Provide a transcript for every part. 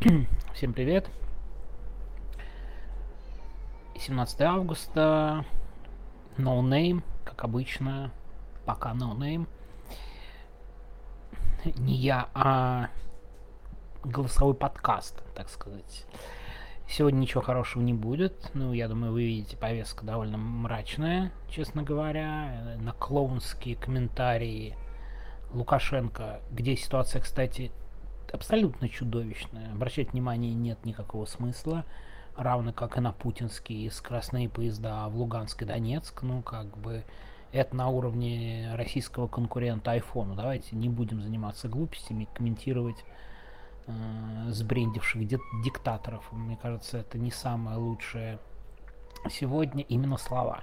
Всем привет. 17 августа. No name, как обычно. Пока no name. Не я, а голосовой подкаст, так сказать. Сегодня ничего хорошего не будет. Ну, я думаю, вы видите, повестка довольно мрачная, честно говоря. На клоунские комментарии Лукашенко, где ситуация, кстати, абсолютно чудовищная. Обращать внимание нет никакого смысла. Равно как и на путинские скоростные поезда в Луганск и Донецк. Ну, как бы это на уровне российского конкурента айфону. Давайте не будем заниматься глупостями, комментировать э, сбрендивших диктаторов. Мне кажется, это не самое лучшее сегодня именно слова.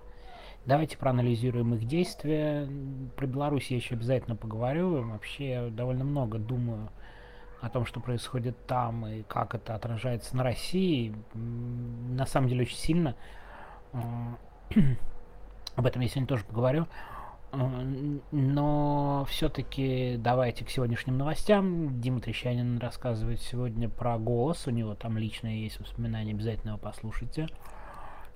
Давайте проанализируем их действия. Про Беларусь я еще обязательно поговорю. Вообще довольно много думаю о том, что происходит там и как это отражается на России, на самом деле очень сильно. Об этом я сегодня тоже поговорю. Но все-таки давайте к сегодняшним новостям. Дима Трещанин рассказывает сегодня про голос. У него там личное есть воспоминания, обязательно его послушайте.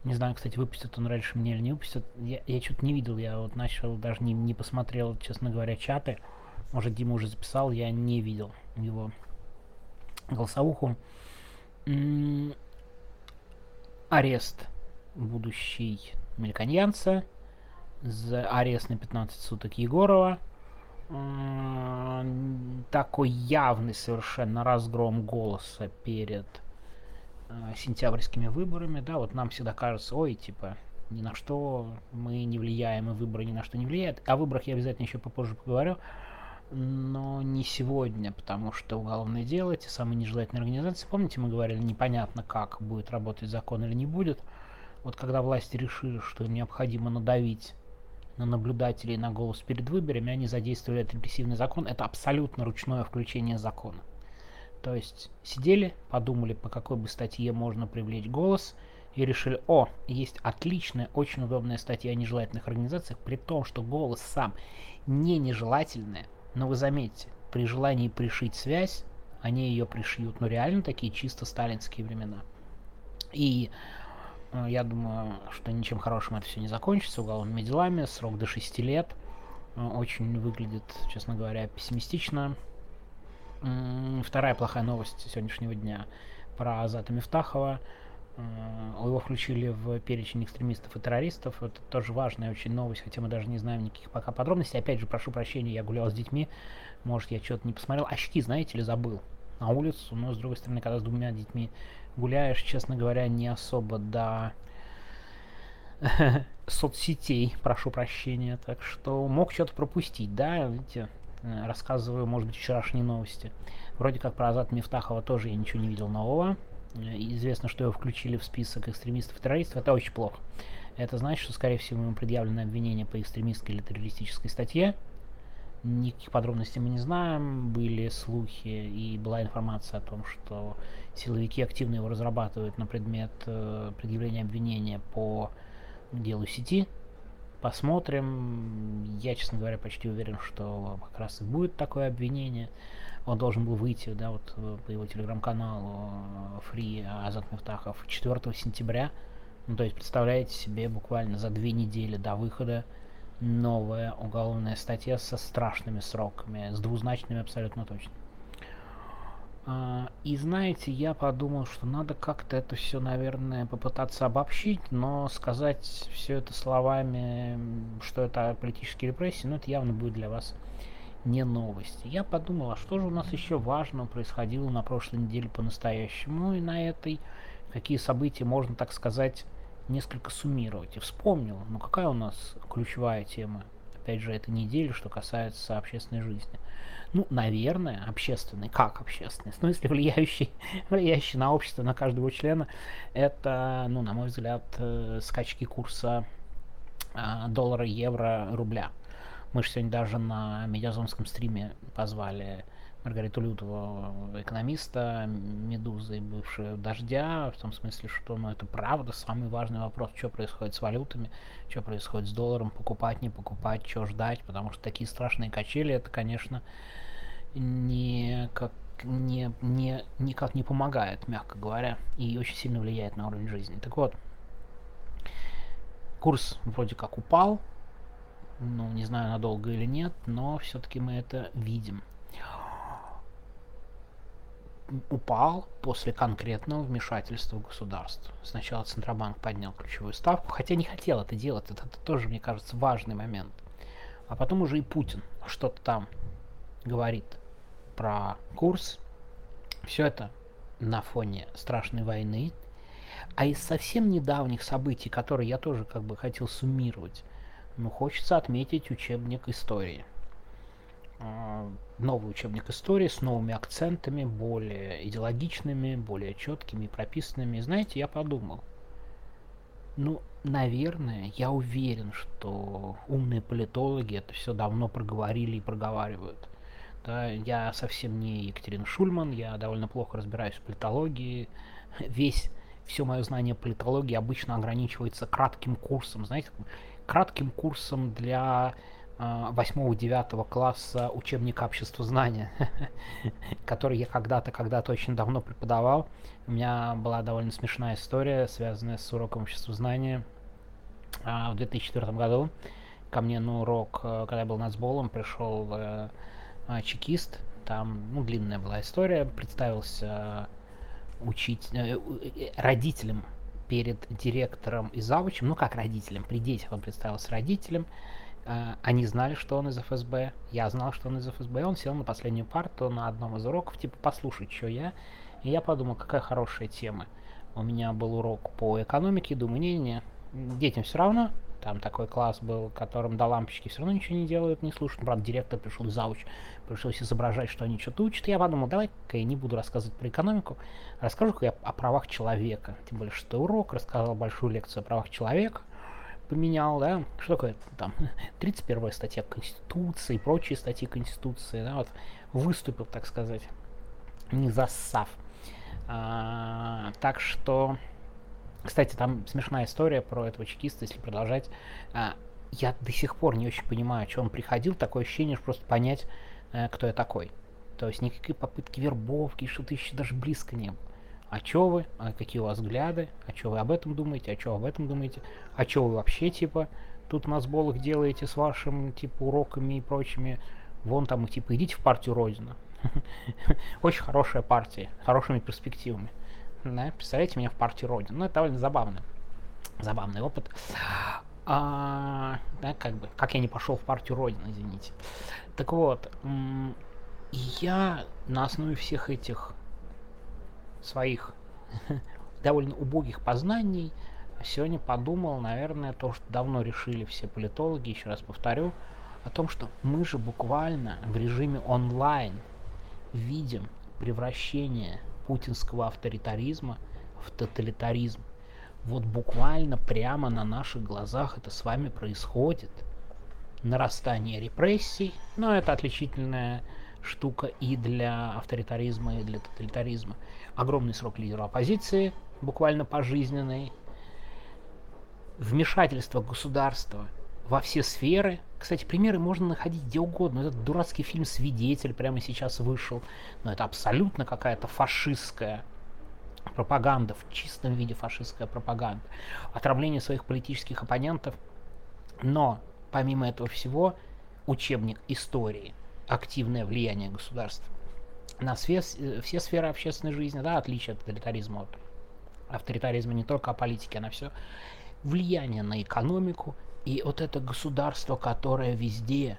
Не знаю, кстати, выпустят он раньше меня или не выпустят. Я, я что-то не видел, я вот начал, даже не, не посмотрел, честно говоря, чаты. Может, Дима уже записал, я не видел его голосовуху. Арест будущий мельканьянца. За арест на 15 суток Егорова. такой явный совершенно разгром голоса перед э, сентябрьскими выборами. Да, вот нам всегда кажется, ой, типа, ни на что мы не влияем, и выборы ни на что не влияют. О выборах я обязательно еще попозже поговорю но не сегодня, потому что уголовное дело, те самые нежелательные организации, помните, мы говорили, непонятно, как будет работать закон или не будет. Вот когда власти решили, что им необходимо надавить на наблюдателей на голос перед выборами, они задействовали этот репрессивный закон. Это абсолютно ручное включение закона. То есть сидели, подумали, по какой бы статье можно привлечь голос, и решили, о, есть отличная, очень удобная статья о нежелательных организациях, при том, что голос сам не нежелательная, но вы заметьте, при желании пришить связь, они ее пришьют. Но реально такие чисто сталинские времена. И э, я думаю, что ничем хорошим это все не закончится уголовными делами. Срок до 6 лет. Э, очень выглядит, честно говоря, пессимистично. Вторая плохая новость сегодняшнего дня про Азата Мифтахова. Э, его включили в перечень экстремистов и террористов. Это тоже важная очень новость, хотя мы даже не знаем никаких пока подробностей. Опять же, прошу прощения, я гулял с детьми, может, я что-то не посмотрел. Очки, знаете ли, забыл на улицу, но, с другой стороны, когда с двумя детьми гуляешь, честно говоря, не особо до соцсетей, прошу прощения, так что мог что-то пропустить, да, видите, э, рассказываю, может быть, вчерашние новости. Вроде как про Азат Мифтахова тоже я ничего не видел нового, известно, что его включили в список экстремистов и террористов, это очень плохо. Это значит, что, скорее всего, ему предъявлено обвинение по экстремистской или террористической статье. Никаких подробностей мы не знаем. Были слухи и была информация о том, что силовики активно его разрабатывают на предмет э, предъявления обвинения по делу сети. Посмотрим. Я, честно говоря, почти уверен, что как раз и будет такое обвинение он должен был выйти, да, вот э, по его телеграм-каналу Free Азат Мифтахов 4 сентября. Ну, то есть, представляете себе, буквально за две недели до выхода новая уголовная статья со страшными сроками, с двузначными абсолютно точно. А, и знаете, я подумал, что надо как-то это все, наверное, попытаться обобщить, но сказать все это словами, что это политические репрессии, ну это явно будет для вас не новости. Я подумал, а что же у нас еще важного происходило на прошлой неделе по-настоящему и на этой, какие события можно, так сказать, несколько суммировать. И вспомнил, ну какая у нас ключевая тема, опять же, этой недели, что касается общественной жизни. Ну, наверное, общественный, как общественный, в смысле влияющий, влияющий на общество, на каждого члена, это, ну, на мой взгляд, э, скачки курса э, доллара, евро, рубля. Мы же сегодня даже на медиазонском стриме позвали Маргариту Лютову, экономиста, Медузы, бывшего Дождя, в том смысле, что ну, это правда самый важный вопрос, что происходит с валютами, что происходит с долларом, покупать, не покупать, что ждать, потому что такие страшные качели, это, конечно, не как не, не, никак не помогает, мягко говоря, и очень сильно влияет на уровень жизни. Так вот, курс вроде как упал, ну, не знаю, надолго или нет, но все-таки мы это видим. Упал после конкретного вмешательства государства. Сначала Центробанк поднял ключевую ставку, хотя не хотел это делать, это, это тоже, мне кажется, важный момент. А потом уже и Путин что-то там говорит про курс. Все это на фоне страшной войны. А из совсем недавних событий, которые я тоже как бы хотел суммировать, ну, хочется отметить учебник истории. А, новый учебник истории с новыми акцентами, более идеологичными, более четкими, прописанными. знаете, я подумал, ну, наверное, я уверен, что умные политологи это все давно проговорили и проговаривают. Да, я совсем не Екатерина Шульман, я довольно плохо разбираюсь в политологии. Весь все мое знание политологии обычно ограничивается кратким курсом, знаете, кратким курсом для 8-9 а, класса учебника общества знания, который я когда-то, когда-то очень давно преподавал. У меня была довольно смешная история, связанная с уроком общества знания в 2004 году. Ко мне на урок, э, когда я был нацболом, пришел э, а, чекист. Там, ну, длинная была история. Представился учить э, родителям перед директором и завучем, ну как родителям, при детях он представился родителям, э, они знали, что он из ФСБ, я знал, что он из ФСБ, и он сел на последнюю парту на одном из уроков, типа, послушать, что я, и я подумал, какая хорошая тема. У меня был урок по экономике, думаю, не-не, детям все равно, там такой класс был, которым до лампочки все равно ничего не делают, не слушают. Правда, директор пришел зауч, пришлось изображать, что они что-то учат. Я подумал, давай-ка я не буду рассказывать про экономику, расскажу-ка я о правах человека. Тем более, что урок рассказал большую лекцию о правах человека, поменял, да, что такое там 31 статья Конституции прочие статьи Конституции, да, вот выступил, так сказать, не зассав. А, так что кстати, там смешная история про этого чекиста, если продолжать. А, я до сих пор не очень понимаю, что он приходил. Такое ощущение, что просто понять, э, кто я такой. То есть никакие попытки вербовки, что-то еще даже близко не было. А чё вы? А какие у вас взгляды? А чё вы об этом думаете? А чё об этом думаете? А чё вы вообще, типа, тут на сболах делаете с вашим, типа, уроками и прочими? Вон там, типа, идите в партию Родина. Очень хорошая партия, хорошими перспективами. Да? Представляете меня в партии Родин. Ну, это довольно забавно. Забавный опыт. А, да, как бы, как я не пошел в партию Родин, извините. Так вот, я на основе всех этих своих довольно убогих познаний сегодня подумал, наверное, то, что давно решили все политологи, еще раз повторю, о том, что мы же буквально в режиме онлайн видим превращение путинского авторитаризма в тоталитаризм. Вот буквально прямо на наших глазах это с вами происходит. Нарастание репрессий, но это отличительная штука и для авторитаризма, и для тоталитаризма. Огромный срок лидера оппозиции, буквально пожизненный. Вмешательство государства во все сферы. Кстати, примеры можно находить где угодно. Этот дурацкий фильм «Свидетель» прямо сейчас вышел. Но это абсолютно какая-то фашистская пропаганда, в чистом виде фашистская пропаганда. Отравление своих политических оппонентов. Но, помимо этого всего, учебник истории, активное влияние государства на все, все сферы общественной жизни, да, отличие от тоталитаризма от авторитаризма не только о политике, а на все. Влияние на экономику, и вот это государство, которое везде,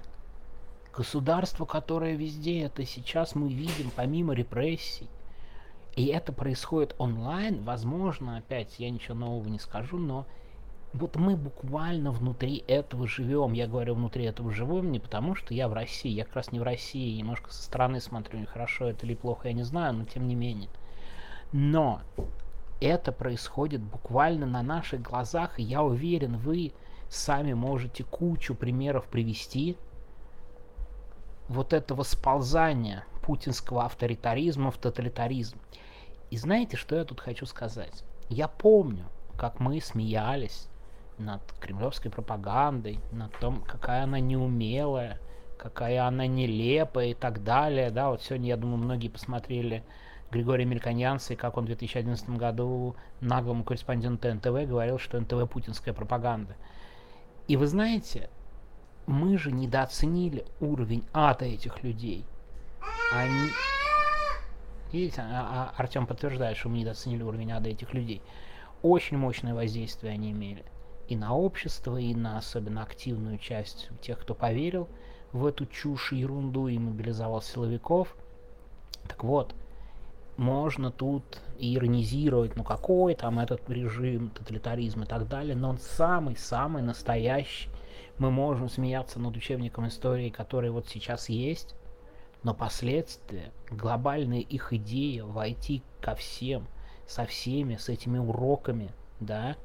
государство, которое везде, это сейчас мы видим помимо репрессий. И это происходит онлайн, возможно, опять я ничего нового не скажу, но вот мы буквально внутри этого живем. Я говорю внутри этого живем не потому, что я в России. Я как раз не в России, немножко со стороны смотрю, хорошо это или плохо, я не знаю, но тем не менее. Но это происходит буквально на наших глазах, и я уверен, вы сами можете кучу примеров привести вот этого сползания путинского авторитаризма в тоталитаризм. И знаете, что я тут хочу сказать? Я помню, как мы смеялись над кремлевской пропагандой, над том, какая она неумелая, какая она нелепая и так далее, да, вот сегодня, я думаю, многие посмотрели Григория Мельконьянца, и как он в 2011 году наглому корреспонденту НТВ говорил, что НТВ путинская пропаганда. И вы знаете, мы же недооценили уровень ада этих людей. Они... Видите, а, а Артем подтверждает, что мы недооценили уровень ада этих людей. Очень мощное воздействие они имели. И на общество, и на особенно активную часть тех, кто поверил в эту чушь и ерунду и мобилизовал силовиков. Так вот, можно тут иронизировать, ну какой там этот режим, тоталитаризм и так далее, но он самый-самый настоящий. Мы можем смеяться над учебником истории, который вот сейчас есть, но последствия, глобальные их идеи войти ко всем, со всеми, с этими уроками, да,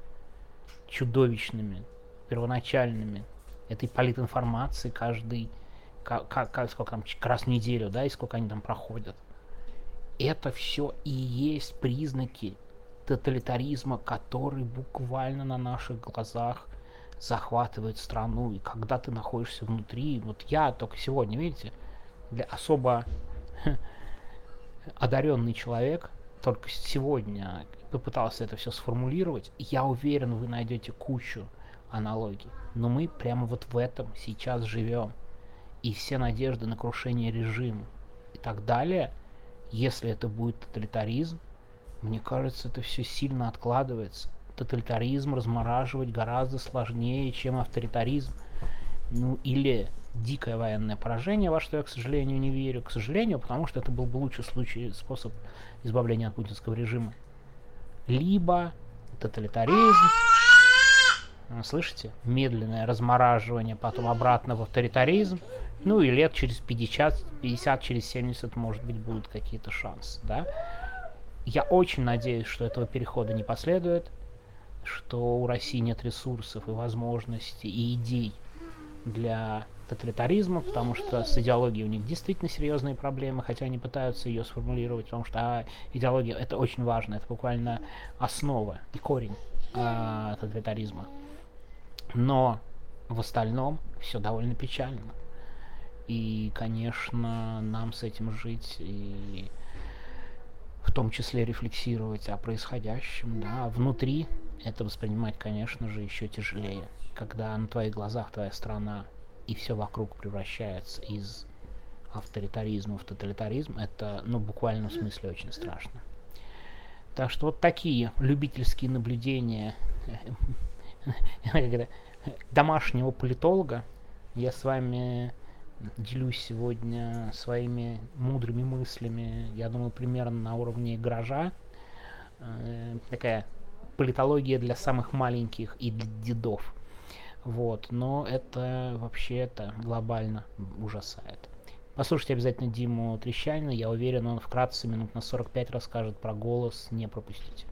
чудовищными, первоначальными, этой политинформации каждый, как, как, сколько там, раз в неделю, да, и сколько они там проходят. Это все и есть признаки тоталитаризма, который буквально на наших глазах захватывает страну. И когда ты находишься внутри, вот я только сегодня, видите, для особо одаренный человек, только сегодня попытался это все сформулировать. Я уверен, вы найдете кучу аналогий. Но мы прямо вот в этом сейчас живем. И все надежды на крушение режима и так далее, если это будет тоталитаризм, мне кажется, это все сильно откладывается. Тоталитаризм размораживать гораздо сложнее, чем авторитаризм. Ну или дикое военное поражение, во что я, к сожалению, не верю. К сожалению, потому что это был бы лучший случай, способ избавления от путинского режима. Либо тоталитаризм, слышите, медленное размораживание, потом обратно в авторитаризм, ну и лет через 50, 50 через 70, может быть, будут какие-то шансы, да. Я очень надеюсь, что этого перехода не последует, что у России нет ресурсов и возможностей и идей для тоталитаризма, потому что с идеологией у них действительно серьезные проблемы, хотя они пытаются ее сформулировать, потому что а, идеология это очень важно, это буквально основа и корень а, тоталитаризма. Но в остальном все довольно печально. И, конечно, нам с этим жить и в том числе рефлексировать о происходящем, да, внутри это воспринимать, конечно же, еще тяжелее, когда на твоих глазах твоя страна и все вокруг превращается из авторитаризма в тоталитаризм, это, ну, буквально в смысле очень страшно. Так что вот такие любительские наблюдения домашнего политолога. Я с вами делюсь сегодня своими мудрыми мыслями, я думаю, примерно на уровне гаража. Э, такая политология для самых маленьких и для дедов. Вот, но это вообще это глобально ужасает. Послушайте обязательно Диму Трещанина, я уверен, он вкратце минут на 45 расскажет про голос, не пропустите.